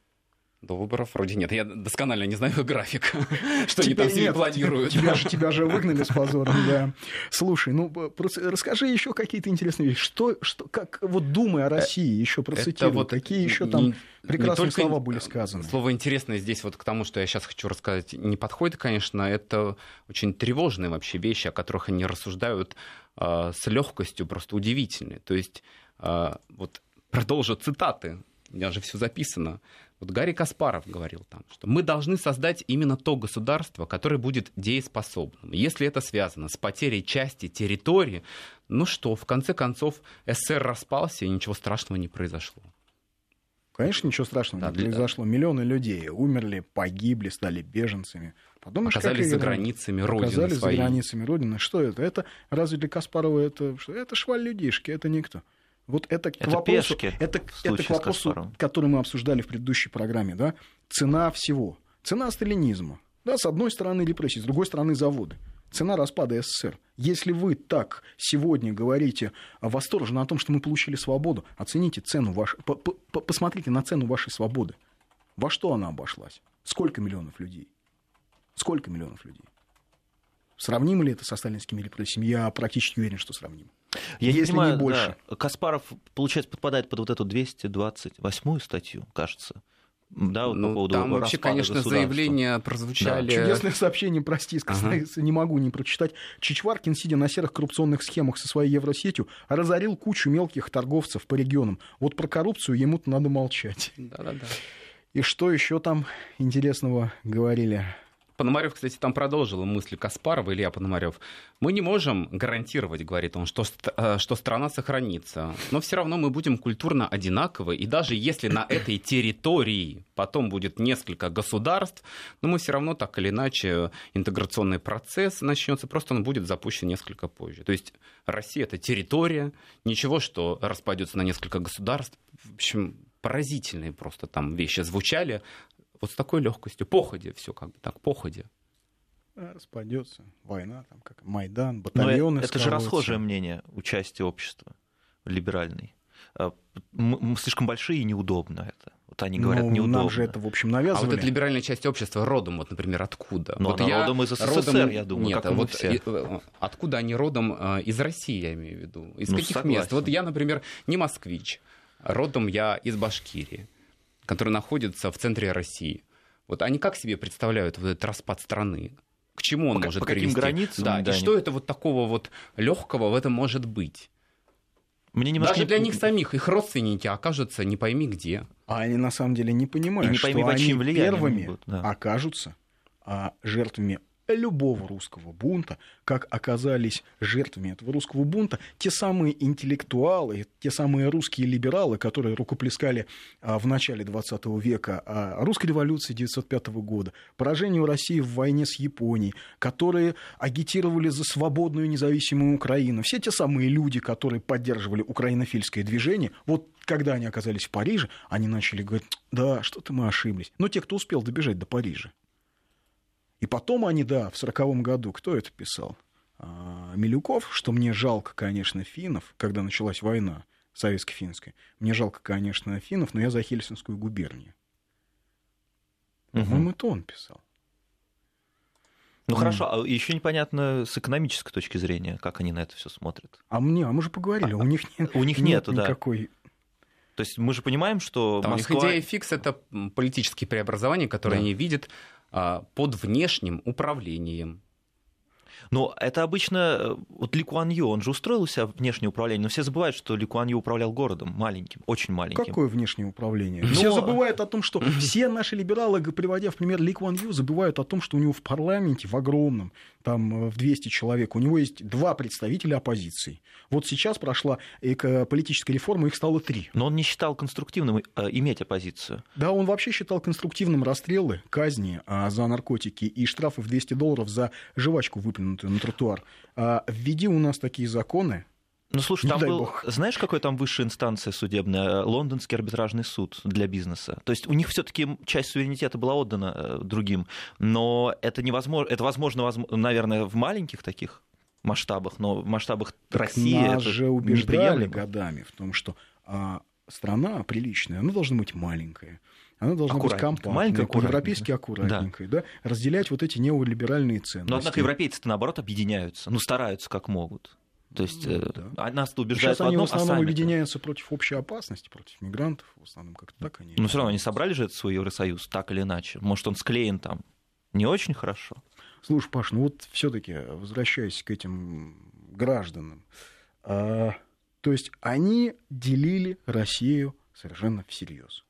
До выборов вроде нет. Я досконально не знаю график, что они там себе планируют. Тебя же, тебя же выгнали с позором, да. Слушай, ну б- прос- расскажи еще какие-то интересные вещи. Что, что, как, вот думая о России, еще процитируй, вот какие еще там прекрасные слова были сказаны. Слово интересное здесь вот к тому, что я сейчас хочу рассказать, не подходит, конечно. Это очень тревожные вообще вещи, о которых они рассуждают а, с легкостью, просто удивительные. То есть, а, вот продолжу цитаты, у меня же все записано. Вот Гарри Каспаров говорил там, что мы должны создать именно то государство, которое будет дееспособным. Если это связано с потерей части территории, ну что, в конце концов, СССР распался, и ничего страшного не произошло. Конечно, ничего страшного Да, не для- произошло. Миллионы людей умерли, погибли, стали беженцами. Подумаешь, Оказались за границами родины Оказались своей. за границами Родины. Что это? Это разве для Каспарова это, что? это шваль людишки, это никто. Вот это, к Это вопросу, пешки, это, это к вопросу, который мы обсуждали в предыдущей программе, да? Цена всего. Цена сталинизма. Да, с одной стороны репрессии, с другой стороны заводы. Цена распада СССР. Если вы так сегодня говорите восторженно о том, что мы получили свободу, оцените цену вашей, по- по- по- посмотрите на цену вашей свободы. Во что она обошлась? Сколько миллионов людей? Сколько миллионов людей? Сравнимо ли это со сталинскими репрессиями? Я практически уверен, что сравнимо. Я не Если не понимаю, больше. да, Каспаров, получается, подпадает под вот эту 228 статью, кажется. Да, вот по Ну, поводу там вообще, конечно, заявления прозвучали. Чудесное сообщение, прости, Ага. не могу не прочитать. Чичваркин, сидя на серых коррупционных схемах со своей евросетью, разорил кучу мелких торговцев по регионам. Вот про коррупцию ему-то надо молчать. Да-да-да. И что еще там интересного говорили? Пономарев, кстати, там продолжил мысли Каспарова, Илья Пономарев. Мы не можем гарантировать, говорит он, что, э, что страна сохранится, но все равно мы будем культурно одинаковы, и даже если на этой территории потом будет несколько государств, но мы все равно так или иначе интеграционный процесс начнется, просто он будет запущен несколько позже. То есть Россия это территория, ничего, что распадется на несколько государств. В общем, поразительные просто там вещи звучали. Вот с такой легкостью, походе, все как бы так, походе. А, Распадется. Война, там как Майдан, Но батальоны. это, это же расхожее мнение участия общества либеральной. А, слишком большие и неудобно это. Вот они говорят, Ну, неудобно. Нам же это, в общем, А навязывали. вот эта либеральная часть общества родом, вот, например, откуда? Ну, вот она родом из СССР, я думаю, Нет, как мы вот все. э, откуда они родом из России, я имею в виду? Из Ну, каких согласен. мест? Вот я, например, не москвич. Родом я из Башкирии, который находится в центре России. Вот они как себе представляют вот этот распад страны? К чему он По- может по каким привести? границам, Да, да, и они- что это вот такого вот легкого в этом может быть? Мне немножко Даже не- для них самих, их родственники окажутся не пойми где. А они на самом деле не понимают, И не пойми, что они первыми будут, да. окажутся а, жертвами любого русского бунта, как оказались жертвами этого русского бунта те самые интеллектуалы, те самые русские либералы, которые рукоплескали а, в начале 20 века русской революции 1905 года, поражению России в войне с Японией, которые агитировали за свободную независимую Украину. Все те самые люди, которые поддерживали украинофильское движение, вот когда они оказались в Париже, они начали говорить, да, что-то мы ошиблись. Но те, кто успел добежать до Парижа. И потом они, да, в сороковом году, кто это писал? А, Милюков, что мне жалко, конечно, финнов, когда началась война советско-финская. Мне жалко, конечно, финнов, но я за Хельсинскую губернию. По-моему, это он писал. Ну хорошо, а еще непонятно с экономической точки зрения, как они на это все смотрят. А мне, а мы же поговорили, А, у них нет, у них нет нету, да. никакой. То есть мы же понимаем, что Там Москва... их идея фикс это политические преобразования, которые Да. они видят а, под внешним управлением. Но это обычно... э, Вот Ли Куан Ю, он же устроил у себя внешнее управление, но все забывают, что Ли Куан Ю управлял городом маленьким, очень маленьким. Какое внешнее управление? Но- Все забывают о том, что все наши либералы, приводя в пример Ли Куан Ю, забывают о том, что у него в парламенте, в огромном, там э, в 200 человек, у него есть два представителя оппозиции. Вот сейчас прошла эко- политическая реформа, их стало три. Но он не считал конструктивным э, иметь оппозицию. Да, он вообще считал конструктивным расстрелы, казни а, за наркотики и штрафы в 200 долларов за жвачку, выплюнутую на тротуар. А, введи у нас такие законы, Ну, слушай, там был... бог. Знаешь, какой там высшая инстанция судебная? Э, Лондонский арбитражный суд для бизнеса. То есть у них все таки часть суверенитета была отдана э, другим. Но это невозможно... Это возможно, возм- наверное, в маленьких таких масштабах, но в масштабах России нас это же убеждали годами в том, что а, страна приличная, она должна быть маленькая. Она должна быть аккуратненькая. по-европейски аккуратненькая, да. разделять вот эти неолиберальные ценности. Но, однако, европейцы-то, наоборот, объединяются. Ну, стараются как могут. То есть Ну, э, да. а нас-то убеждают Сейчас в они одном, в основном а объединяются против общей опасности, против мигрантов, в основном как-то так они. Но все равно они собрали же этот свой Евросоюз, так или иначе. Может, он склеен там не очень хорошо. Слушай, Паш, ну вот все-таки возвращаясь к этим гражданам, а, то есть они делили Россию совершенно всерьез.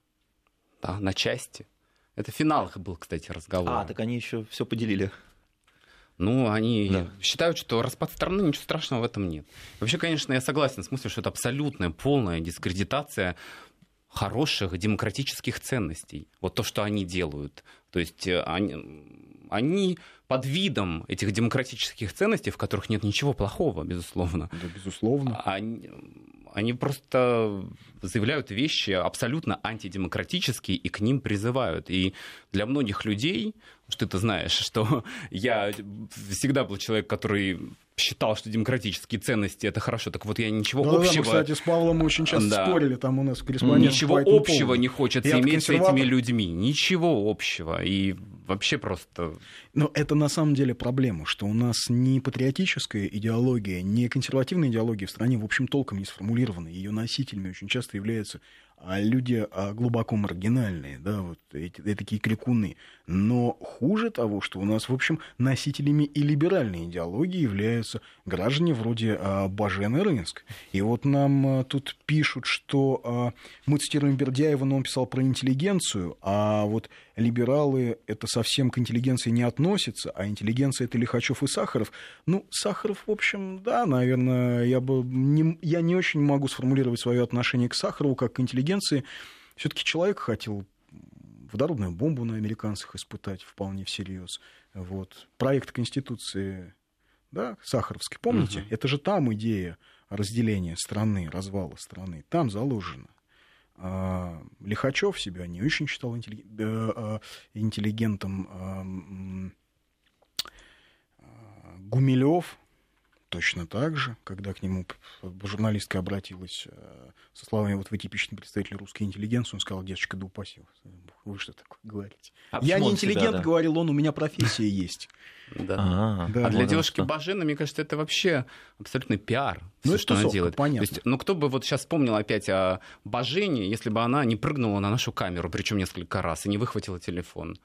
Да, на части. Это финал их был, кстати, разговор. А, так они еще все поделили. Ну, они Да. считают, что распад страны, ничего страшного в этом нет. Вообще, конечно, я согласен с мыслью, что это абсолютная, полная дискредитация хороших демократических ценностей. Вот то, что они делают. То есть э, они, они под видом этих демократических ценностей, в которых нет ничего плохого, безусловно, Да, безусловно. они, они просто заявляют вещи абсолютно антидемократические и к ним призывают. И для многих людей, что ты знаешь, что я всегда был человек, который считал, что демократические ценности это хорошо, так вот я ничего мы, общего... кстати, с Павлом очень часто Да. спорили, там у нас корреспондент Ничего общего поводу. не хочется Я-то иметь с этими консерватор. людьми. Ничего общего. И вообще просто... Но это на самом деле проблема, что у нас ни патриотическая идеология, ни консервативная идеология в стране, в общем, толком не сформулированы. Ее носителями очень часто являются а, люди а, глубоко маргинальные, да, вот эти, э, такие крикуны. Но хуже того, что у нас, в общем, носителями и либеральной идеологии являются граждане вроде а, Бажена Рынск. И вот нам а, тут пишут, что а, мы цитируем Бердяева, но он писал про интеллигенцию, а вот либералы это совсем к интеллигенции не относятся, а интеллигенция это Лихачев и Сахаров. Ну, Сахаров, в общем, да, наверное, я бы не, я не очень могу сформулировать свое отношение к Сахарову как к интеллигенции. Все-таки человек хотел водородную бомбу на американцах испытать вполне всерьез. Вот. Проект Конституции, да, Сахаровский, помните? Мгм. Это же там идея разделения страны, развала страны. Там заложено. А, Лихачев себя не очень считал э, интеллигентом. а, м, а, Гумилев точно так же, когда к нему журналистка обратилась э, со словами «вот вы типичный представитель русской интеллигенции», он сказал «девочка, да упаси вы что такое говорите?» А «Я не интеллигент», да? говорил он, «у меня профессия есть». Да. А, Да. А для вот девушки что. Бажена, мне кажется, это вообще абсолютный пиар. Ну, это что она делает. понятно. То есть, ну, кто бы вот сейчас вспомнил опять о Бажене, если бы она не прыгнула на нашу камеру, причем несколько раз, и не выхватила телефон.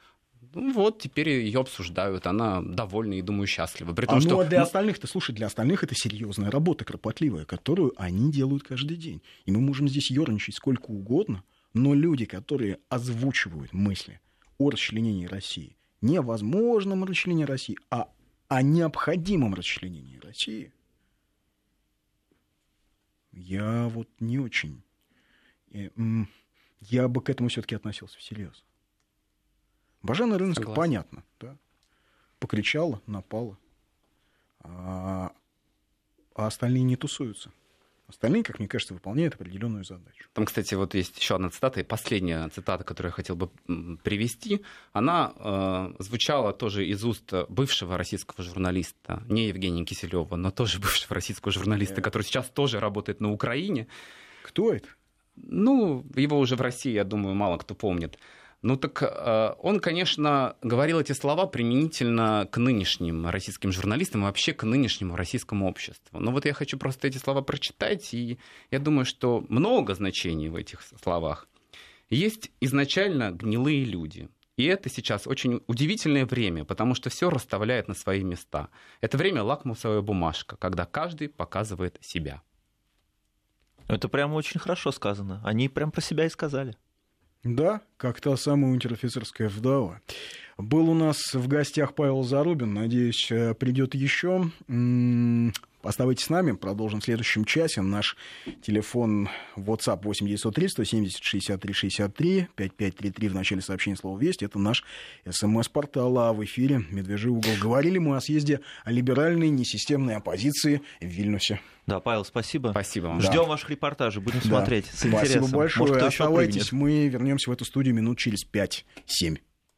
Ну вот, теперь ее обсуждают, она довольна и, думаю, счастлива. При том, а что... ну, а для остальных-то, слушай, для остальных это серьезная работа, кропотливая, которую они делают каждый день. И мы можем здесь ерничать сколько угодно, но люди, которые озвучивают мысли о расчленении России, невозможном расчленении России, а о необходимом расчленении России, я вот не очень. Э, я бы к этому все-таки относился всерьез. Бажена Рынска, Согласен. понятно, да? Покричала, напала. А, а остальные не тусуются. Остальные, как мне кажется, выполняют определенную задачу. Там, кстати, вот есть еще одна цитата, и последняя цитата, которую я хотел бы привести, она э, звучала тоже из уст бывшего российского журналиста, не Евгения Киселева, но тоже бывшего российского журналиста, который сейчас тоже работает на Украине. Кто это? Ну, его уже в России, я думаю, мало кто помнит. Ну так э, он, конечно, говорил эти слова применительно к нынешним российским журналистам и вообще к нынешнему российскому обществу. Но вот я хочу просто эти слова прочитать, и я думаю, что много значений в этих словах. Есть изначально гнилые люди. И это сейчас очень удивительное время, потому что все расставляет на свои места. Это время лакмусовая бумажка, когда каждый показывает себя. Это прямо очень хорошо сказано. Они прям про себя и сказали. Да, как та самая унтер-офицерская вдова. Был у нас в гостях Павел Зарубин. Надеюсь, э, придет еще. Оставайтесь с нами, продолжим в следующем часе. Наш телефон WhatsApp 8903 170 63 63 5533 в начале сообщения слова «Весть». Это наш СМС-портал, а в эфире «Медвежий угол». Говорили мы о съезде о либеральной несистемной оппозиции в Вильнюсе. Да, Павел, спасибо. Спасибо вам. Ждем да. ваших репортажей, будем да. смотреть с Спасибо интересом. большое. Может, Оставайтесь, мы вернемся в эту студию минут через 5-7.